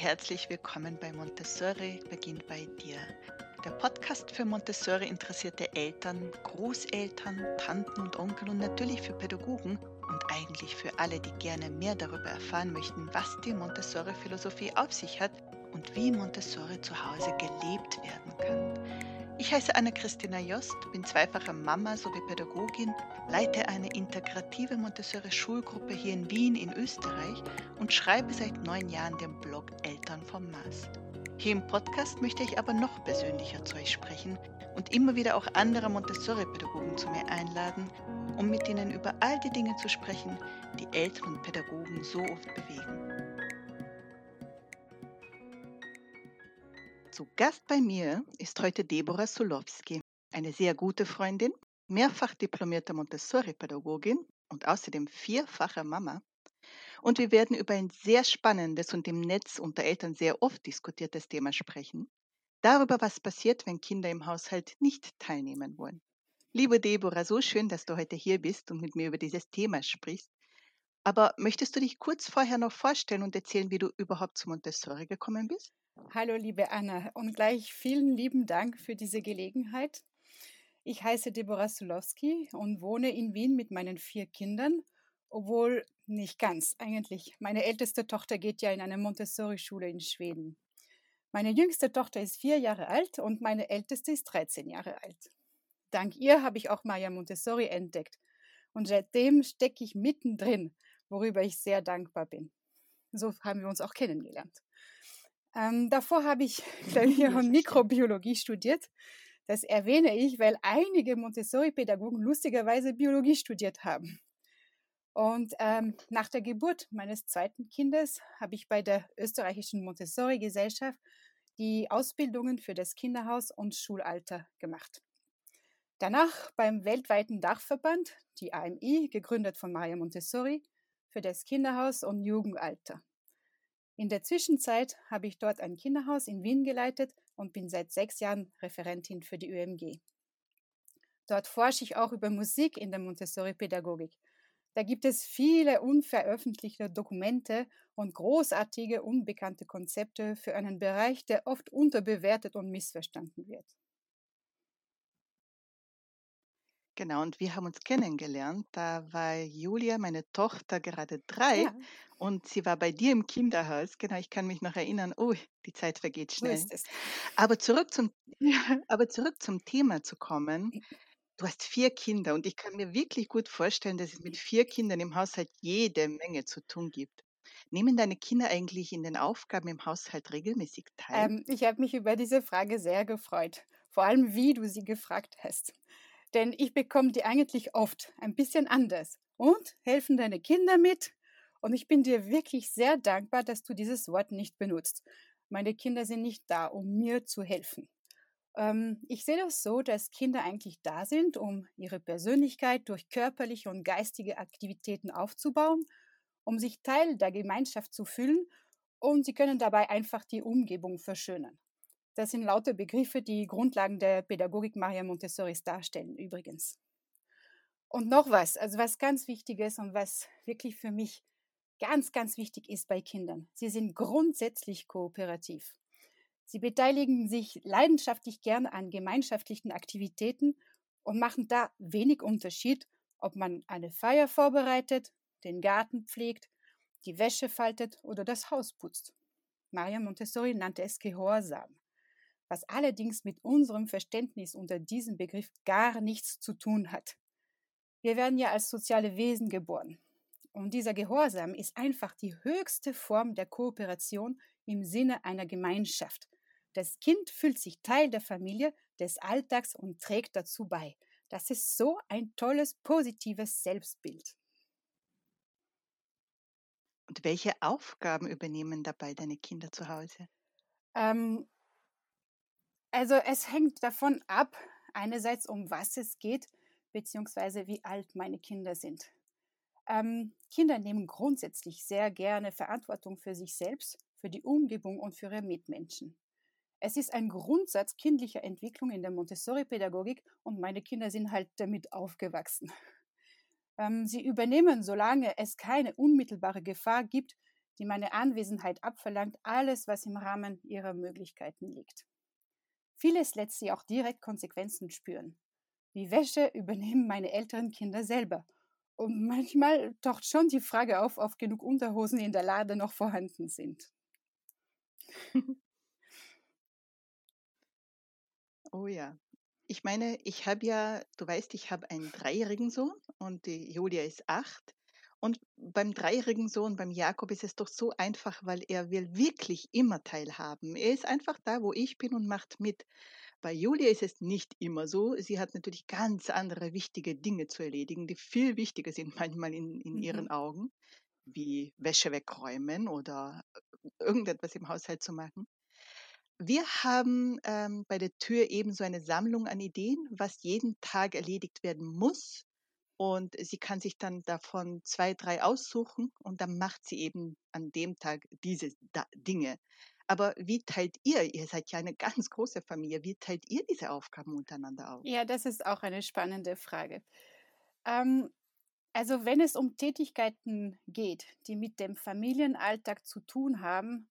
herzlich willkommen bei Montessori beginnt bei dir. Der Podcast für Montessori interessierte Eltern, Großeltern, Tanten und Onkel und natürlich für Pädagogen und eigentlich für alle, die gerne mehr darüber erfahren möchten, was die Montessori-Philosophie auf sich hat und wie Montessori zu Hause gelebt werden kann. Ich heiße Anna-Christina Jost, bin zweifache Mama sowie Pädagogin, leite eine integrative Montessori-Schulgruppe hier in Wien in Österreich und schreibe seit neun Jahren den Blog Eltern vom Mars. Hier im Podcast möchte ich aber noch persönlicher zu euch sprechen und immer wieder auch andere Montessori-Pädagogen zu mir einladen, um mit ihnen über all die Dinge zu sprechen, die Eltern und Pädagogen so oft bewegen. Zu Gast bei mir ist heute Deborah Sulowski, eine sehr gute Freundin, mehrfach diplomierte Montessori-Pädagogin und außerdem vierfache Mama. Und wir werden über ein sehr spannendes und im Netz unter Eltern sehr oft diskutiertes Thema sprechen. Darüber, was passiert, wenn Kinder im Haushalt nicht teilnehmen wollen. Liebe Deborah, so schön, dass du heute hier bist und mit mir über dieses Thema sprichst. Aber möchtest du dich kurz vorher noch vorstellen und erzählen, wie du überhaupt zu Montessori gekommen bist? Hallo, liebe Anna, und gleich vielen lieben Dank für diese Gelegenheit. Ich heiße Deborah Sulowski und wohne in Wien mit meinen vier Kindern, obwohl nicht ganz eigentlich. Meine älteste Tochter geht ja in eine Montessori-Schule in Schweden. Meine jüngste Tochter ist vier Jahre alt und meine älteste ist 13 Jahre alt. Dank ihr habe ich auch Maya Montessori entdeckt und seitdem stecke ich mittendrin, worüber ich sehr dankbar bin. So haben wir uns auch kennengelernt. Ähm, davor habe ich Klavier und Mikrobiologie studiert. Das erwähne ich, weil einige Montessori-Pädagogen lustigerweise Biologie studiert haben. Und ähm, nach der Geburt meines zweiten Kindes habe ich bei der österreichischen Montessori-Gesellschaft die Ausbildungen für das Kinderhaus und Schulalter gemacht. Danach beim weltweiten Dachverband, die AMI, gegründet von Maria Montessori, für das Kinderhaus und Jugendalter. In der Zwischenzeit habe ich dort ein Kinderhaus in Wien geleitet und bin seit sechs Jahren Referentin für die ÖMG. Dort forsche ich auch über Musik in der Montessori-Pädagogik. Da gibt es viele unveröffentlichte Dokumente und großartige, unbekannte Konzepte für einen Bereich, der oft unterbewertet und missverstanden wird. Genau, und wir haben uns kennengelernt. Da war Julia, meine Tochter, gerade drei Ja, und sie war bei dir im Kinderhaus. Genau, ich kann mich noch erinnern. Oh, die Zeit vergeht so schnell. es. Aber zurück zum, aber zurück zum Thema zu kommen. Du hast vier Kinder und ich kann mir wirklich gut vorstellen, dass es mit vier Kindern im Haushalt jede Menge zu tun gibt. Nehmen deine Kinder eigentlich in den Aufgaben im Haushalt regelmäßig teil? Ähm, ich habe mich über diese Frage sehr gefreut. Vor allem, wie du sie gefragt hast. Denn ich bekomme die eigentlich oft ein bisschen anders. Und helfen deine Kinder mit? Und ich bin dir wirklich sehr dankbar, dass du dieses Wort nicht benutzt. Meine Kinder sind nicht da, um mir zu helfen. Ähm, ich sehe das so, dass Kinder eigentlich da sind, um ihre Persönlichkeit durch körperliche und geistige Aktivitäten aufzubauen, um sich Teil der Gemeinschaft zu fühlen und sie können dabei einfach die Umgebung verschönern. Das sind lauter Begriffe, die Grundlagen der Pädagogik Maria Montessoris darstellen, übrigens. Und noch was, also was ganz Wichtiges und was wirklich für mich ganz, ganz wichtig ist bei Kindern. Sie sind grundsätzlich kooperativ. Sie beteiligen sich leidenschaftlich gern an gemeinschaftlichen Aktivitäten und machen da wenig Unterschied, ob man eine Feier vorbereitet, den Garten pflegt, die Wäsche faltet oder das Haus putzt. Maria Montessori nannte es Gehorsam, was allerdings mit unserem Verständnis unter diesem Begriff gar nichts zu tun hat. Wir werden ja als soziale Wesen geboren. Und dieser Gehorsam ist einfach die höchste Form der Kooperation im Sinne einer Gemeinschaft. Das Kind fühlt sich Teil der Familie, des Alltags und trägt dazu bei. Das ist so ein tolles, positives Selbstbild. Und welche Aufgaben übernehmen dabei deine Kinder zu Hause? Ähm, also es hängt davon ab, einerseits um was es geht, beziehungsweise wie alt meine Kinder sind. Ähm, Kinder nehmen grundsätzlich sehr gerne Verantwortung für sich selbst, für die Umgebung und für ihre Mitmenschen. Es ist ein Grundsatz kindlicher Entwicklung in der Montessori-Pädagogik und meine Kinder sind halt damit aufgewachsen. Ähm, sie übernehmen, solange es keine unmittelbare Gefahr gibt, die meine Anwesenheit abverlangt, alles, was im Rahmen ihrer Möglichkeiten liegt. Vieles lässt sie auch direkt Konsequenzen spüren. Wie Wäsche übernehmen meine älteren Kinder selber. Und manchmal taucht schon die Frage auf, ob genug Unterhosen in der Lade noch vorhanden sind. Oh ja. Ich meine, ich habe ja, du weißt, ich habe einen dreijährigen Sohn und die Julia ist acht. Und beim dreijährigen Sohn, beim Jakob, ist es doch so einfach, weil er will wirklich immer teilhaben. Er ist einfach da, wo ich bin und macht mit. Bei Julia ist es nicht immer so. Sie hat natürlich ganz andere wichtige Dinge zu erledigen, die viel wichtiger sind manchmal in, in ihren Mhm. Augen, wie Wäsche wegräumen oder irgendetwas im Haushalt zu machen. Wir haben ähm, bei der Tür eben so eine Sammlung an Ideen, was jeden Tag erledigt werden muss. Und sie kann sich dann davon zwei, drei aussuchen und dann macht sie eben an dem Tag diese da Dinge. Aber wie teilt ihr, ihr seid ja eine ganz große Familie, wie teilt ihr diese Aufgaben untereinander auf? Ja, das ist auch eine spannende Frage. Ähm, also wenn es um Tätigkeiten geht, die mit dem Familienalltag zu tun haben,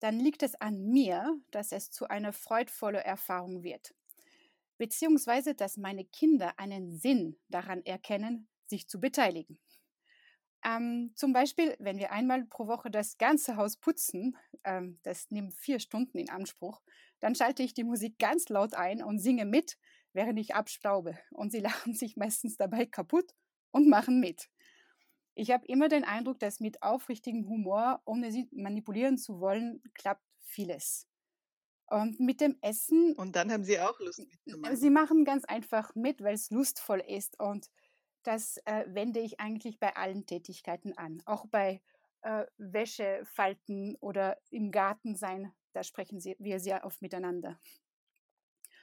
dann liegt es an mir, dass es zu einer freudvollen Erfahrung wird. Beziehungsweise, dass meine Kinder einen Sinn daran erkennen, sich zu beteiligen. Ähm, zum Beispiel, wenn wir einmal pro Woche das ganze Haus putzen, ähm, das nimmt vier Stunden in Anspruch, dann schalte ich die Musik ganz laut ein und singe mit, während ich abstaube. Und sie lachen sich meistens dabei kaputt und machen mit. Ich habe immer den Eindruck, dass mit aufrichtigem Humor, ohne sie manipulieren zu wollen, klappt vieles. Und mit dem Essen, Und dann haben sie auch Lust sie mitzumachen. machen ganz einfach mit, weil es lustvoll ist. Und das äh, wende ich eigentlich bei allen Tätigkeiten an. Auch bei äh, Wäsche falten oder im Garten sein, da sprechen wir sehr oft miteinander.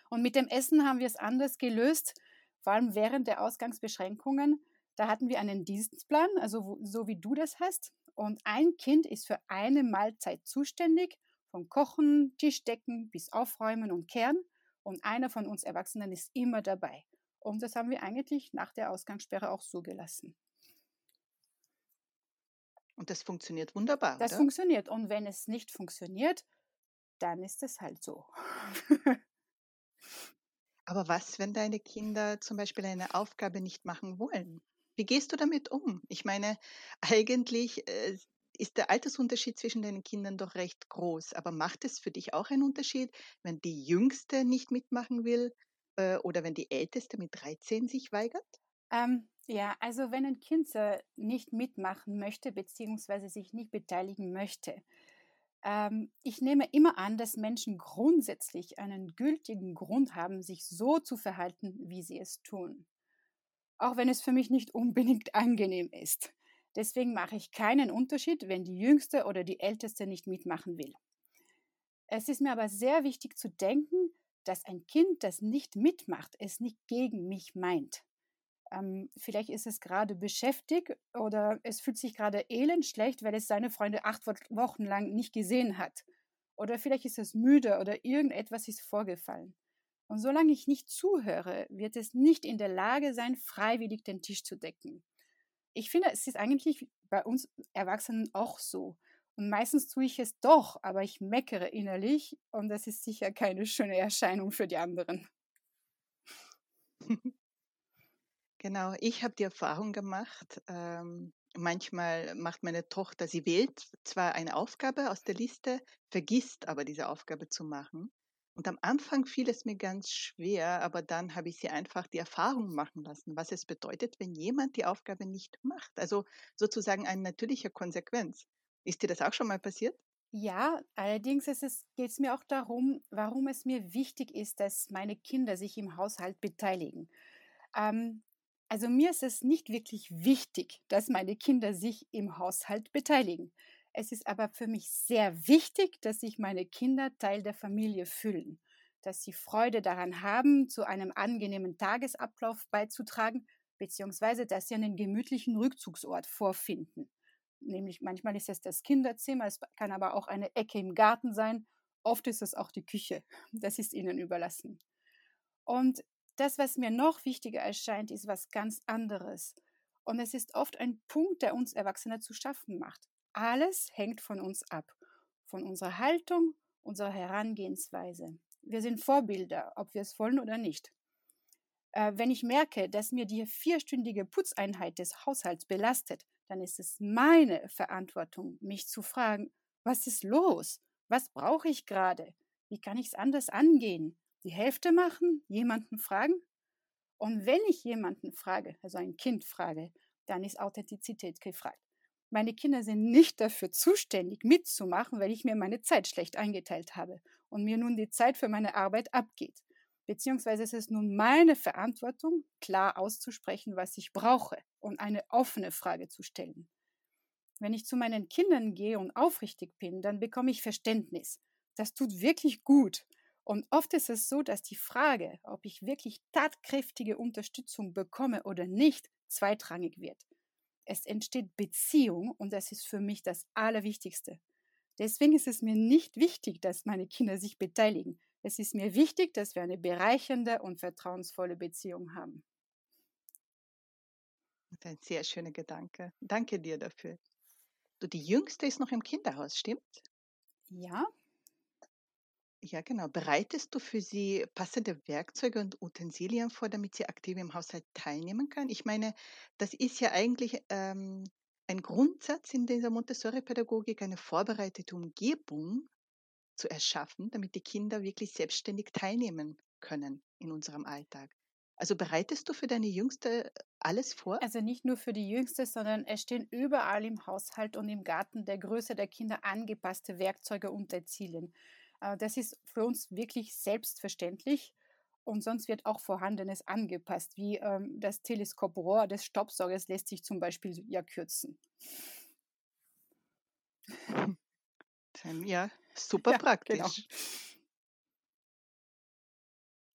Und mit dem Essen haben wir es anders gelöst, vor allem während der Ausgangsbeschränkungen. Da hatten wir einen Dienstplan, also wo, so wie du das hast. Und ein Kind ist für eine Mahlzeit zuständig, vom Kochen, Tischdecken bis Aufräumen und Kehren. Und einer von uns Erwachsenen ist immer dabei. Und das haben wir eigentlich nach der Ausgangssperre auch so gelassen. Und das funktioniert wunderbar, Das oder? funktioniert. Und wenn es nicht funktioniert, dann ist es halt so. Aber was, wenn deine Kinder zum Beispiel eine Aufgabe nicht machen wollen? Wie gehst du damit um? Ich meine, eigentlich äh, ist der Altersunterschied zwischen den Kindern doch recht groß. Aber macht es für dich auch einen Unterschied, wenn die Jüngste nicht mitmachen will äh, oder wenn die Älteste mit 13 sich weigert? Ähm, ja, also wenn ein Kind äh, nicht mitmachen möchte, beziehungsweise sich nicht beteiligen möchte, ähm, ich nehme immer an, dass Menschen grundsätzlich einen gültigen Grund haben, sich so zu verhalten, wie sie es tun. Auch wenn es für mich nicht unbedingt angenehm ist. Deswegen mache ich keinen Unterschied, wenn die Jüngste oder die Älteste nicht mitmachen will. Es ist mir aber sehr wichtig zu denken, dass ein Kind, das nicht mitmacht, es nicht gegen mich meint. Ähm, vielleicht ist es gerade beschäftigt oder es fühlt sich gerade elend schlecht, weil es seine Freunde acht Wochen lang nicht gesehen hat. Oder vielleicht ist es müde oder irgendetwas ist vorgefallen. Und solange ich nicht zuhöre, wird es nicht in der Lage sein, freiwillig den Tisch zu decken. Ich finde, es ist eigentlich bei uns Erwachsenen auch so. Und meistens tue ich es doch, aber ich meckere innerlich und das ist sicher keine schöne Erscheinung für die anderen. Genau, ich habe die Erfahrung gemacht, ähm, manchmal macht meine Tochter, sie wählt zwar eine Aufgabe aus der Liste, vergisst aber diese Aufgabe zu machen. Und am Anfang fiel es mir ganz schwer, aber dann habe ich sie einfach die Erfahrung machen lassen, was es bedeutet, wenn jemand die Aufgabe nicht macht. Also sozusagen eine natürliche Konsequenz. Ist dir das auch schon mal passiert? Ja, allerdings geht es mir auch darum, warum es mir wichtig ist, dass meine Kinder sich im Haushalt beteiligen. Ähm, also mir ist es nicht wirklich wichtig, dass meine Kinder sich im Haushalt beteiligen. Es ist aber für mich sehr wichtig, dass sich meine Kinder Teil der Familie fühlen, dass sie Freude daran haben, zu einem angenehmen Tagesablauf beizutragen, beziehungsweise dass sie einen gemütlichen Rückzugsort vorfinden. Nämlich manchmal ist es das Kinderzimmer, es kann aber auch eine Ecke im Garten sein, oft ist es auch die Küche. Das ist ihnen überlassen. Und das, was mir noch wichtiger erscheint, ist was ganz anderes. Und es ist oft ein Punkt, der uns Erwachsene zu schaffen macht. alles hängt von uns ab, von unserer Haltung, unserer Herangehensweise. Wir sind Vorbilder, ob wir es wollen oder nicht. Äh, wenn ich merke, dass mir die vierstündige Putzeinheit des Haushalts belastet, dann ist es meine Verantwortung, mich zu fragen, was ist los? Was brauche ich gerade? Wie kann ich es anders angehen? Die Hälfte machen? Jemanden fragen? Und wenn ich jemanden frage, also ein Kind frage, dann ist Authentizität gefragt. Meine Kinder sind nicht dafür zuständig, mitzumachen, weil ich mir meine Zeit schlecht eingeteilt habe und mir nun die Zeit für meine Arbeit abgeht. Beziehungsweise ist es nun meine Verantwortung, klar auszusprechen, was ich brauche und eine offene Frage zu stellen. Wenn ich zu meinen Kindern gehe und aufrichtig bin, dann bekomme ich Verständnis. Das tut wirklich gut. Und oft ist es so, dass die Frage, ob ich wirklich tatkräftige Unterstützung bekomme oder nicht, zweitrangig wird. Es entsteht Beziehung und das ist für mich das Allerwichtigste. Deswegen ist es mir nicht wichtig, dass meine Kinder sich beteiligen. Es ist mir wichtig, dass wir eine bereichernde und vertrauensvolle Beziehung haben. Das ist ein sehr schöner Gedanke. Danke dir dafür. Du, die Jüngste ist noch im Kinderhaus, stimmt? Ja. Ja, genau. Bereitest du für sie passende Werkzeuge und Utensilien vor, damit sie aktiv im Haushalt teilnehmen kann? Ich meine, das ist ja eigentlich ähm, ein Grundsatz in dieser Montessori-Pädagogik, eine vorbereitete Umgebung zu erschaffen, damit die Kinder wirklich selbstständig teilnehmen können in unserem Alltag. Also bereitest du für deine Jüngste alles vor? Also nicht nur für die Jüngste, sondern es stehen überall im Haushalt und im Garten der Größe der Kinder angepasste Werkzeuge und Utensilien. Äh, das ist für uns wirklich selbstverständlich und sonst wird auch Vorhandenes angepasst, wie ähm, das Teleskoprohr des Staubsaugers lässt sich zum Beispiel ja kürzen. Ja, super ja, genau. praktisch. Genau.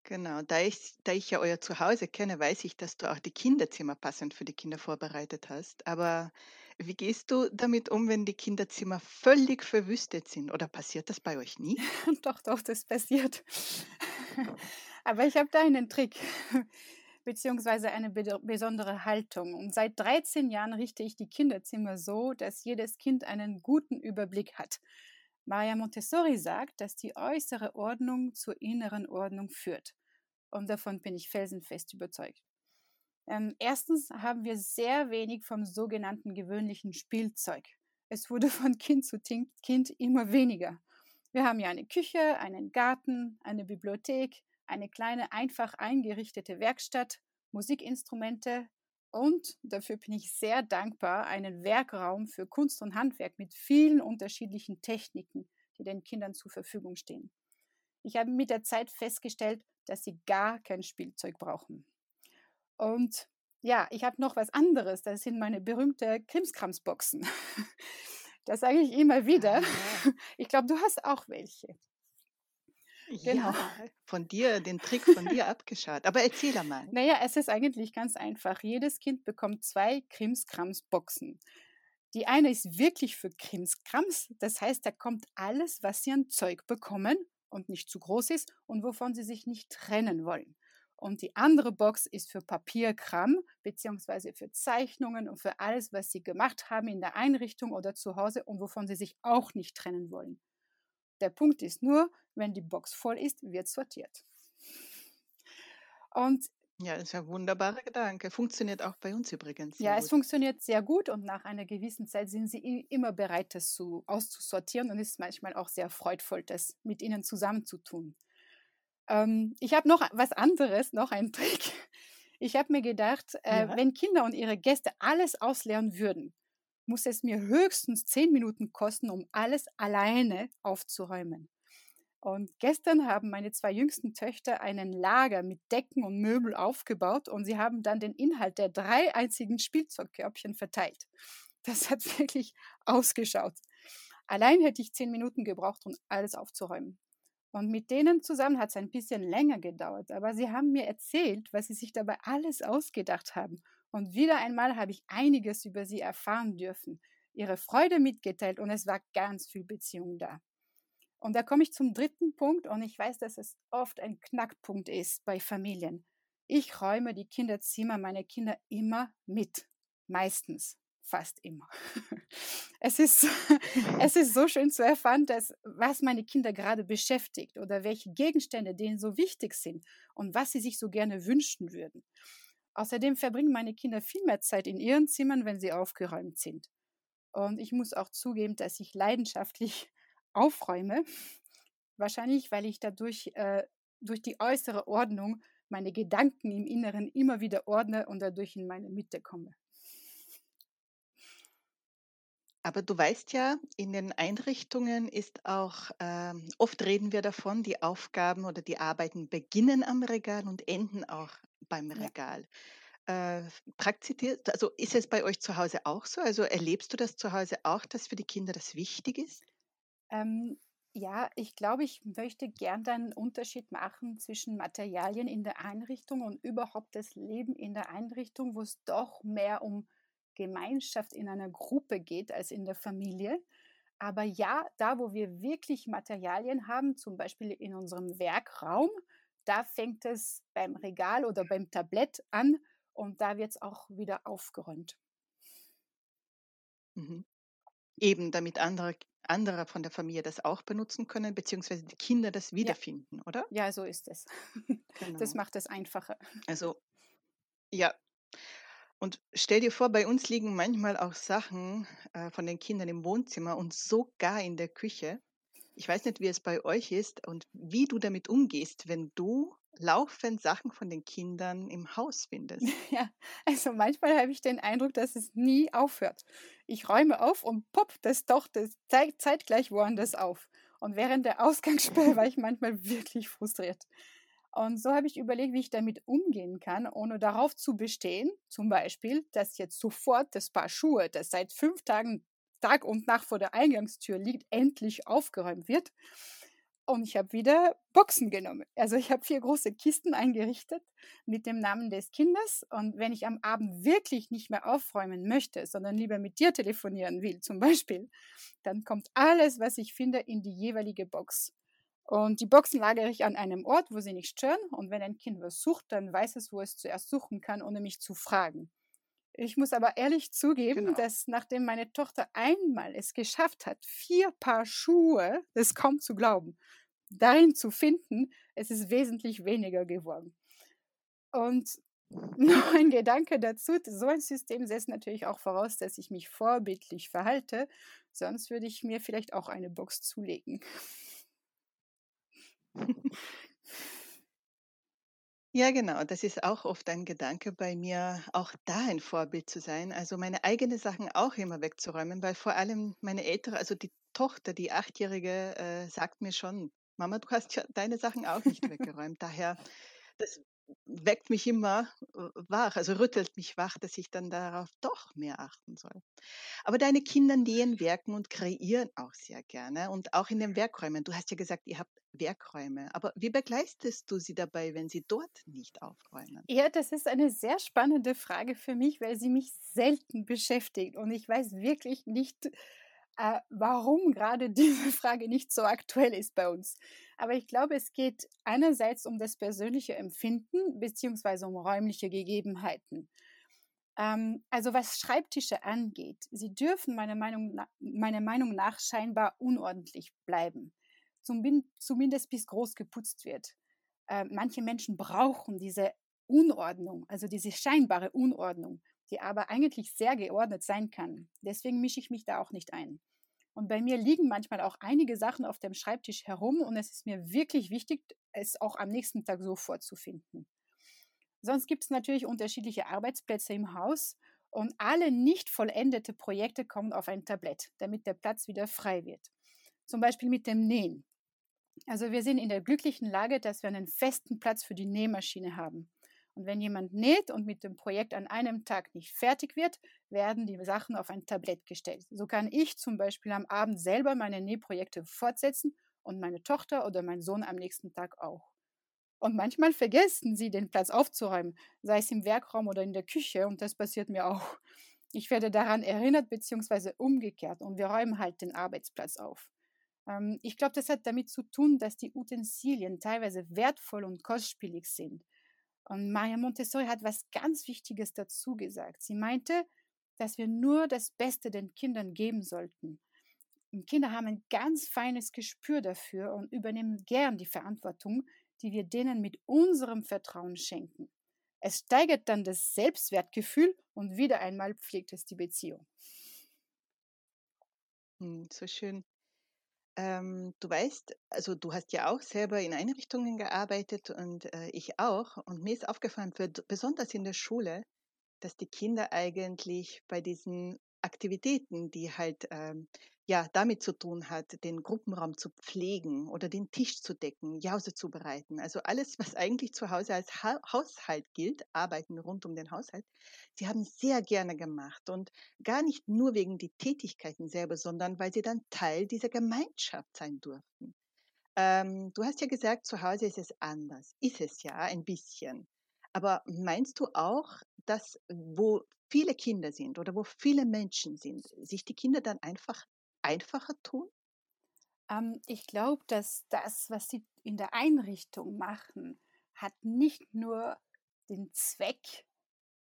Genau, da ich, da ich ja euer Zuhause kenne, weiß ich, dass du auch die Kinderzimmer passend für die Kinder vorbereitet hast. Aber wie gehst du damit um, wenn die Kinderzimmer völlig verwüstet sind? Oder passiert das bei euch nie? doch, doch, das passiert. Aber ich habe da einen Trick, beziehungsweise eine besondere Haltung. Und seit 13 Jahren richte ich die Kinderzimmer so, dass jedes Kind einen guten Überblick hat. Maria Montessori sagt, dass die äußere Ordnung zur inneren Ordnung führt. Und davon bin ich felsenfest überzeugt. Ähm, erstens haben wir sehr wenig vom sogenannten gewöhnlichen Spielzeug. Es wurde von Kind zu Kind immer weniger. Wir haben ja eine Küche, einen Garten, eine Bibliothek, eine kleine einfach eingerichtete Werkstatt, Musikinstrumente, und dafür bin ich sehr dankbar, einen Werkraum für Kunst und Handwerk mit vielen unterschiedlichen Techniken, die den Kindern zur Verfügung stehen. Ich habe mit der Zeit festgestellt, dass sie gar kein Spielzeug brauchen. Und ja, ich habe noch was anderes. Das sind meine berühmten Krimskramsboxen. Das sage ich immer wieder. Ah, ich glaube, du hast auch welche. Genau. Ja, von dir, den Trick von dir abgeschaut. Aber erzähl mal. Naja, es ist eigentlich ganz einfach. Jedes Kind bekommt zwei Krimskrams-Boxen. Die eine ist wirklich für Krimskrams. Das heißt, da kommt alles, was sie an Zeug bekommen und nicht zu groß ist und wovon sie sich nicht trennen wollen. Und die andere Box ist für Papierkram beziehungsweise für Zeichnungen und für alles, was sie gemacht haben in der Einrichtung oder zu Hause und wovon sie sich auch nicht trennen wollen. Der Punkt ist nur, wenn die Box voll ist, wird sortiert. Und ja, das ist ein wunderbarer Gedanke. Funktioniert auch bei uns übrigens. Ja, gut. es funktioniert sehr gut und nach einer gewissen Zeit sind sie immer bereit, das zu, auszusortieren und es ist manchmal auch sehr freudvoll, das mit ihnen zusammenzutun. Ähm, ich habe noch was anderes, noch einen Trick. Ich habe mir gedacht, äh, ja. wenn Kinder und ihre Gäste alles ausleeren würden, muss es mir höchstens zehn Minuten kosten, um alles alleine aufzuräumen. Und gestern haben meine zwei jüngsten Töchter einen Lager mit Decken und Möbel aufgebaut und sie haben dann den Inhalt der drei einzigen Spielzeugkörbchen verteilt. Das hat wirklich ausgeschaut. Allein hätte ich zehn Minuten gebraucht, um alles aufzuräumen. Und mit denen zusammen hat es ein bisschen länger gedauert, aber sie haben mir erzählt, was sie sich dabei alles ausgedacht haben und wieder einmal habe ich einiges über sie erfahren dürfen, ihre Freude mitgeteilt und es war ganz viel Beziehung da. Und da komme ich zum dritten Punkt und ich weiß, dass es oft ein Knackpunkt ist bei Familien. Ich räume die Kinderzimmer meiner Kinder immer mit. Meistens. fast immer. Es ist, es ist so schön zu erfahren, dass, was meine Kinder gerade beschäftigt oder welche Gegenstände denen so wichtig sind und was sie sich so gerne wünschen würden. Außerdem verbringen meine Kinder viel mehr Zeit in ihren Zimmern, wenn sie aufgeräumt sind. Und ich muss auch zugeben, dass ich leidenschaftlich aufräume. Wahrscheinlich, weil ich dadurch äh, durch die äußere Ordnung meine Gedanken im Inneren immer wieder ordne und dadurch in meine Mitte komme. Aber du weißt ja, in den Einrichtungen ist auch, ähm, oft reden wir davon, die Aufgaben oder die Arbeiten beginnen am Regal und enden auch beim Ja. Regal. Äh, praktiziert, also ist es bei euch zu Hause auch so? Also erlebst du das zu Hause auch, dass für die Kinder das wichtig ist? Ähm, ja, ich glaube, ich möchte gern einen Unterschied machen zwischen Materialien in der Einrichtung und überhaupt das Leben in der Einrichtung, wo es doch mehr um Gemeinschaft in einer Gruppe geht als in der Familie. Aber ja, da, wo wir wirklich Materialien haben, zum Beispiel in unserem Werkraum, da fängt es beim Regal oder beim Tablett an und da wird es auch wieder aufgeräumt. Mhm. Eben, damit andere andere von der Familie das auch benutzen können, beziehungsweise die Kinder das Ja, wiederfinden, oder? ja, so ist es. Das Genau. macht es einfacher. Also, ja. Und stell dir vor, bei uns liegen manchmal auch Sachen, äh, von den Kindern im Wohnzimmer und sogar in der Küche. Ich weiß nicht, wie es bei euch ist und wie du damit umgehst, wenn du laufend Sachen von den Kindern im Haus findest. Ja, also manchmal habe ich den Eindruck, dass es nie aufhört. Ich räume auf und pop, das taucht das zei- zeitgleich woanders auf. Und während der Ausgangssperre war ich manchmal wirklich frustriert. Und so habe ich überlegt, wie ich damit umgehen kann, ohne darauf zu bestehen, zum Beispiel, dass jetzt sofort das Paar Schuhe, das seit fünf Tagen Tag und Nacht vor der Eingangstür liegt, endlich aufgeräumt wird. Und ich habe wieder Boxen genommen. Also ich habe vier große Kisten eingerichtet mit dem Namen des Kindes. Und wenn ich am Abend wirklich nicht mehr aufräumen möchte, sondern lieber mit dir telefonieren will, zum Beispiel, dann kommt alles, was ich finde, in die jeweilige Box. Und die Boxen lagere ich an einem Ort, wo sie nicht stören. Und wenn ein Kind was sucht, dann weiß es, wo es zuerst suchen kann, ohne mich zu fragen. Ich muss aber ehrlich zugeben, Genau. dass nachdem meine Tochter einmal es geschafft hat, vier Paar Schuhe, das ist kaum zu glauben, darin zu finden, es ist wesentlich weniger geworden. Und noch ein Gedanke dazu, so ein System setzt natürlich auch voraus, dass ich mich vorbildlich verhalte, sonst würde ich mir vielleicht auch eine Box zulegen. Ja, genau. Das ist auch oft ein Gedanke bei mir, auch da ein Vorbild zu sein. Also meine eigenen Sachen auch immer wegzuräumen, weil vor allem meine ältere, also die Tochter, die Achtjährige, äh, sagt mir schon, Mama, du hast ja deine Sachen auch nicht weggeräumt. Daher, das weckt mich immer äh, wach, also rüttelt mich wach, dass ich dann darauf doch mehr achten soll. Aber deine Kinder nähen, werken und kreieren auch sehr gerne und auch in den Werkräumen. Du hast ja gesagt, ihr habt Werkräume. Aber wie begleitest du sie dabei, wenn sie dort nicht aufräumen? Ja, das ist eine sehr spannende Frage für mich, weil sie mich selten beschäftigt und ich weiß wirklich nicht, äh, warum gerade diese Frage nicht so aktuell ist bei uns. Aber ich glaube, es geht einerseits um das persönliche Empfinden beziehungsweise um räumliche Gegebenheiten. Ähm, also was Schreibtische angeht, sie dürfen meiner Meinung, na, meiner Meinung nach scheinbar unordentlich bleiben. Zumin- Zumindest bis groß geputzt wird. Äh, manche Menschen brauchen diese Unordnung, also diese scheinbare Unordnung, die aber eigentlich sehr geordnet sein kann. Deswegen mische ich mich da auch nicht ein. Und bei mir liegen manchmal auch einige Sachen auf dem Schreibtisch herum und es ist mir wirklich wichtig, es auch am nächsten Tag so vorzufinden. Sonst gibt es natürlich unterschiedliche Arbeitsplätze im Haus und alle nicht vollendete Projekte kommen auf ein Tablett, damit der Platz wieder frei wird. Zum Beispiel mit dem Nähen. Also wir sind in der glücklichen Lage, dass wir einen festen Platz für die Nähmaschine haben. Und wenn jemand näht und mit dem Projekt an einem Tag nicht fertig wird, werden die Sachen auf ein Tablett gestellt. So kann ich zum Beispiel am Abend selber meine Nähprojekte fortsetzen und meine Tochter oder mein Sohn am nächsten Tag auch. Und manchmal vergessen sie, den Platz aufzuräumen, sei es im Werkraum oder in der Küche, und das passiert mir auch. Ich werde daran erinnert, beziehungsweise umgekehrt, und wir räumen halt den Arbeitsplatz auf. Ähm, ich glaube, das hat damit zu tun, dass die Utensilien teilweise wertvoll und kostspielig sind. Und Maria Montessori hat was ganz Wichtiges dazu gesagt. Sie meinte, dass wir nur das Beste den Kindern geben sollten. Und Kinder haben ein ganz feines Gespür dafür und übernehmen gern die Verantwortung, die wir denen mit unserem Vertrauen schenken. Es steigert dann das Selbstwertgefühl und wieder einmal pflegt es die Beziehung. Hm, so schön. Ähm, du weißt, also du hast ja auch selber in Einrichtungen gearbeitet und äh, ich auch. Und mir ist aufgefallen, für, besonders in der Schule, dass die Kinder eigentlich bei diesen Aktivitäten, die halt ähm, ja damit zu tun hat, den Gruppenraum zu pflegen oder den Tisch zu decken, Jause zu bereiten. Also alles, was eigentlich zu Hause als ha Haushalt gilt, Arbeiten rund um den Haushalt, sie haben sehr gerne gemacht und gar nicht nur wegen die Tätigkeiten selber, sondern weil sie dann Teil dieser Gemeinschaft sein durften. Ähm, du hast ja gesagt, zu Hause ist es anders. Ist es ja ein bisschen. Aber meinst du auch, dass wo viele Kinder sind oder wo viele Menschen sind, sich die Kinder dann einfach einfacher tun? Ähm, ich glaube, dass das, was sie in der Einrichtung machen, hat nicht nur den Zweck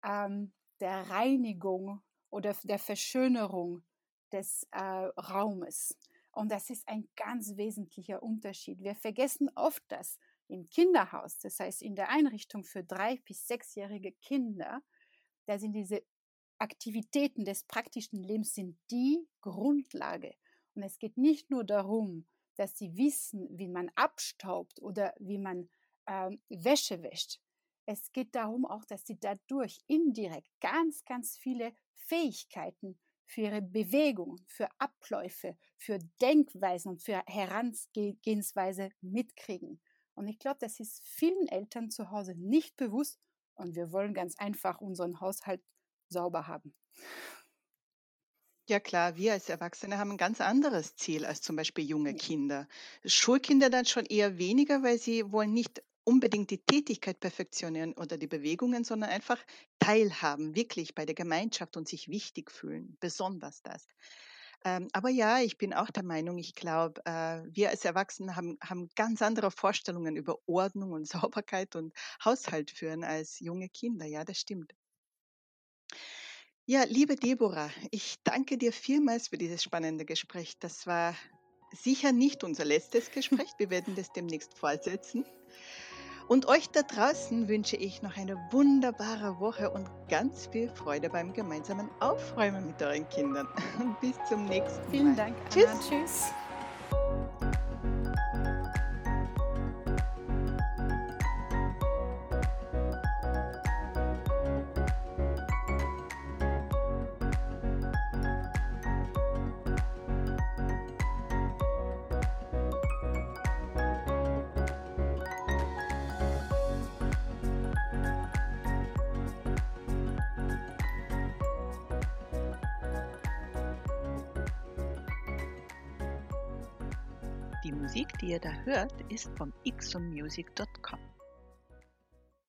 ähm, der Reinigung oder der Verschönerung des äh, Raumes. Und das ist ein ganz wesentlicher Unterschied. Wir vergessen oft, dass im Kinderhaus, das heißt in der Einrichtung für drei bis sechsjährige Kinder, da sind diese Aktivitäten des praktischen Lebens sind die Grundlage. Und es geht nicht nur darum, dass sie wissen, wie man abstaubt oder wie man ähm, Wäsche wäscht. Es geht darum auch, dass sie dadurch indirekt ganz, ganz viele Fähigkeiten für ihre Bewegungen, für Abläufe, für Denkweisen und für Herangehensweise mitkriegen. Und ich glaube, das ist vielen Eltern zu Hause nicht bewusst und wir wollen ganz einfach unseren Haushalt sauber haben. Ja klar, wir als Erwachsene haben ein ganz anderes Ziel als zum Beispiel junge Kinder. Schulkinder dann schon eher weniger, weil sie wollen nicht unbedingt die Tätigkeit perfektionieren oder die Bewegungen, sondern einfach teilhaben, wirklich bei der Gemeinschaft und sich wichtig fühlen, besonders das. Ähm, aber ja, ich bin auch der Meinung, ich glaube, äh, wir als Erwachsene haben, haben ganz andere Vorstellungen über Ordnung und Sauberkeit und Haushalt führen als junge Kinder. Ja, das stimmt. Ja, liebe Deborah, ich danke dir vielmals für dieses spannende Gespräch. Das war sicher nicht unser letztes Gespräch. Wir werden das demnächst fortsetzen. Und euch da draußen wünsche ich noch eine wunderbare Woche und ganz viel Freude beim gemeinsamen Aufräumen mit euren Kindern. Bis zum nächsten Mal. Vielen Dank. Anna. Tschüss. Tschüss. Die Musik, die ihr da hört, ist vom ixonmusic.com.